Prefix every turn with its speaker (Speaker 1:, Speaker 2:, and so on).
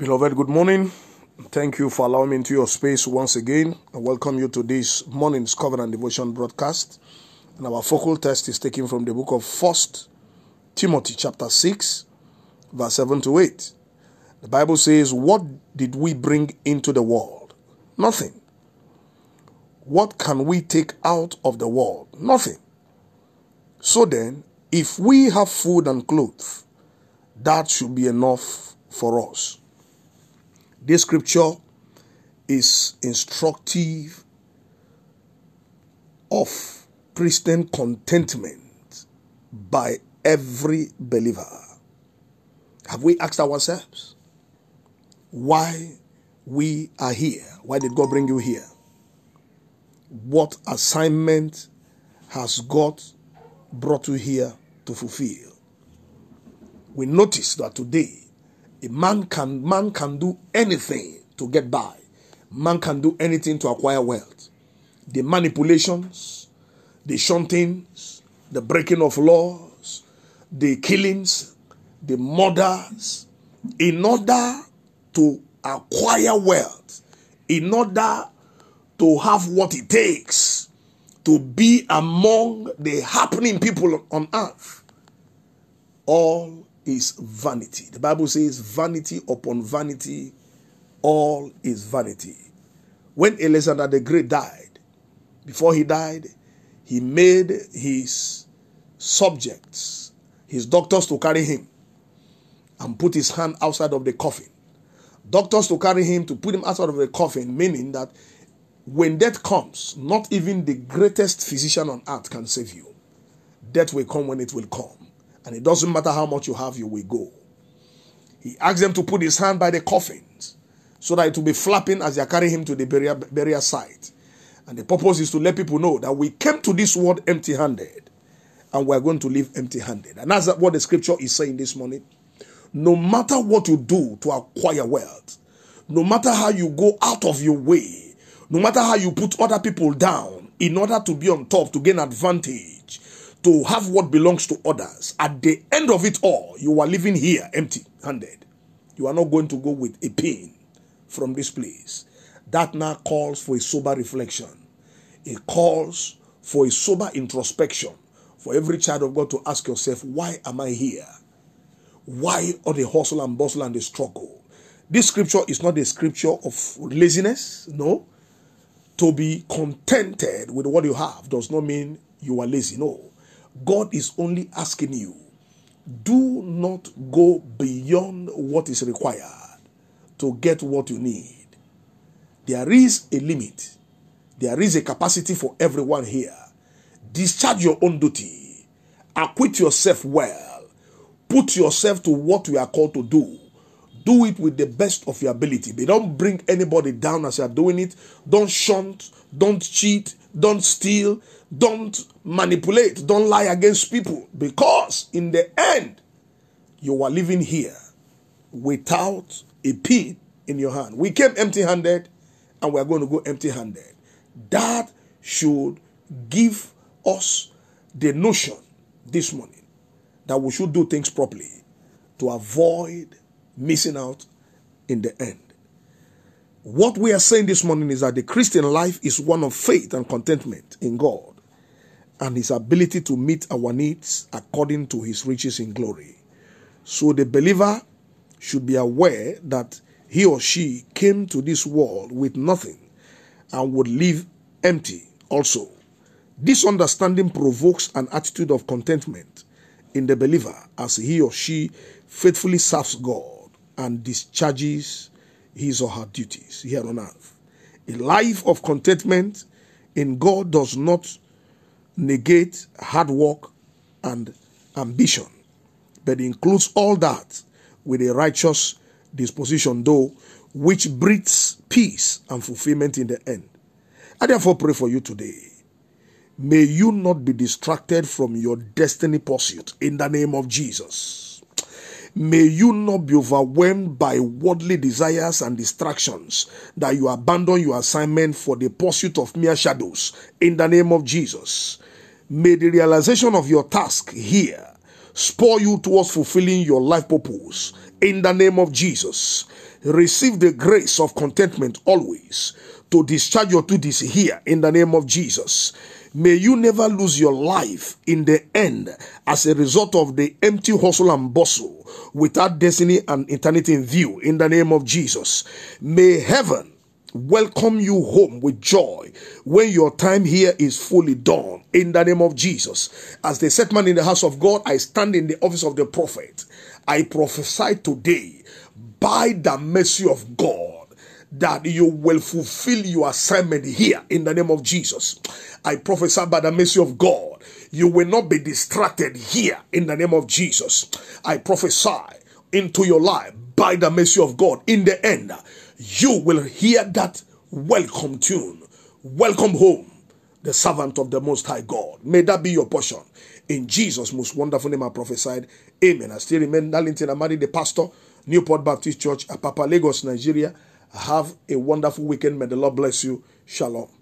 Speaker 1: Beloved, good morning. Thank you for allowing me into your space once again. I welcome you to this morning's Covenant and Devotion broadcast. And our focal text is taken from the book of First Timothy, chapter 6, verse 7 to 8. The Bible says, What did we bring into the world? Nothing. What can we take out of the world? Nothing. So then, if we have food and clothes, that should be enough for us. This scripture is instructive of Christian contentment by every believer. Have we asked ourselves why we are here? Why did God bring you here? What assignment has God brought you here to fulfill? We notice that today a man can man can do anything to get by. Man can do anything to acquire wealth. The manipulations, the shuntings, the breaking of laws, the killings, the murders, in order to acquire wealth, in order to have what it takes to be among the happening people on earth. All is vanity. The Bible says, vanity upon vanity, all is vanity. When Alexander the Great died, before he died, he made his subjects, his doctors to carry him and put his hand outside of the coffin. Doctors to carry him to put him outside of the coffin, meaning that when death comes, not even the greatest physician on earth can save you. Death will come when it will come. And it doesn't matter how much you have, you will go. He asked them to put his hand by the coffins so that it will be flapping as they are carrying him to the burial, burial site. And the purpose is to let people know that we came to this world empty handed and we're going to live empty handed. And that's what the scripture is saying this morning. No matter what you do to acquire wealth, no matter how you go out of your way, no matter how you put other people down in order to be on top, to gain advantage, to have what belongs to others, at the end of it all, you are living here empty handed. You are not going to go with a pain from this place. That now calls for a sober reflection. It calls for a sober introspection for every child of God to ask yourself, why am I here? Why all the hustle and bustle and the struggle? This scripture is not a scripture of laziness, no. To be contented with what you have does not mean you are lazy, no. God is only asking you, do not go beyond what is required to get what you need. There is a limit, there is a capacity for everyone here. Discharge your own duty, acquit yourself well, put yourself to what we are called to do. Do it with the best of your ability. But don't bring anybody down as you are doing it. Don't shunt, don't cheat, don't steal, don't manipulate, don't lie against people. Because in the end, you are living here without a pin in your hand. We came empty handed and we are going to go empty handed. That should give us the notion this morning that we should do things properly to avoid missing out in the end. What we are saying this morning is that the Christian life is one of faith and contentment in God and his ability to meet our needs according to his riches in glory. So the believer should be aware that he or she came to this world with nothing and would leave empty also. This understanding provokes an attitude of contentment in the believer as he or she faithfully serves God and discharges his or her duties here on earth. A life of contentment in God does not negate hard work and ambition, but includes all that with a righteous disposition, though, which breeds peace and fulfillment in the end. I therefore pray for you today. May you not be distracted from your destiny pursuit in the name of Jesus. May you not be overwhelmed by worldly desires and distractions that you abandon your assignment for the pursuit of mere shadows in the name of Jesus. May the realization of your task here spur you towards fulfilling your life purpose in the name of Jesus. receive the grace of contentment always to discharge your duties here in the name of Jesus. May you never lose your life in the end as a result of the empty hustle and bustle without destiny and eternity in view in the name of Jesus. May heaven welcome you home with joy when your time here is fully done in the name of Jesus. As the set man in the house of God, I stand in the office of the prophet. I prophesy today by the mercy of God that you will fulfill your assignment here in the name of Jesus. I prophesy by the mercy of God, you will not be distracted here in the name of Jesus. I prophesy into your life by the mercy of God. In the end, you will hear that welcome tune. Welcome home, the servant of the Most High God. May that be your portion. In Jesus' most wonderful name, I prophesied. Amen. I still remain Darlington Amadi, the pastor, Newport Baptist Church, Apapa, Lagos, Nigeria. Have a wonderful weekend. May the Lord bless you. Shalom.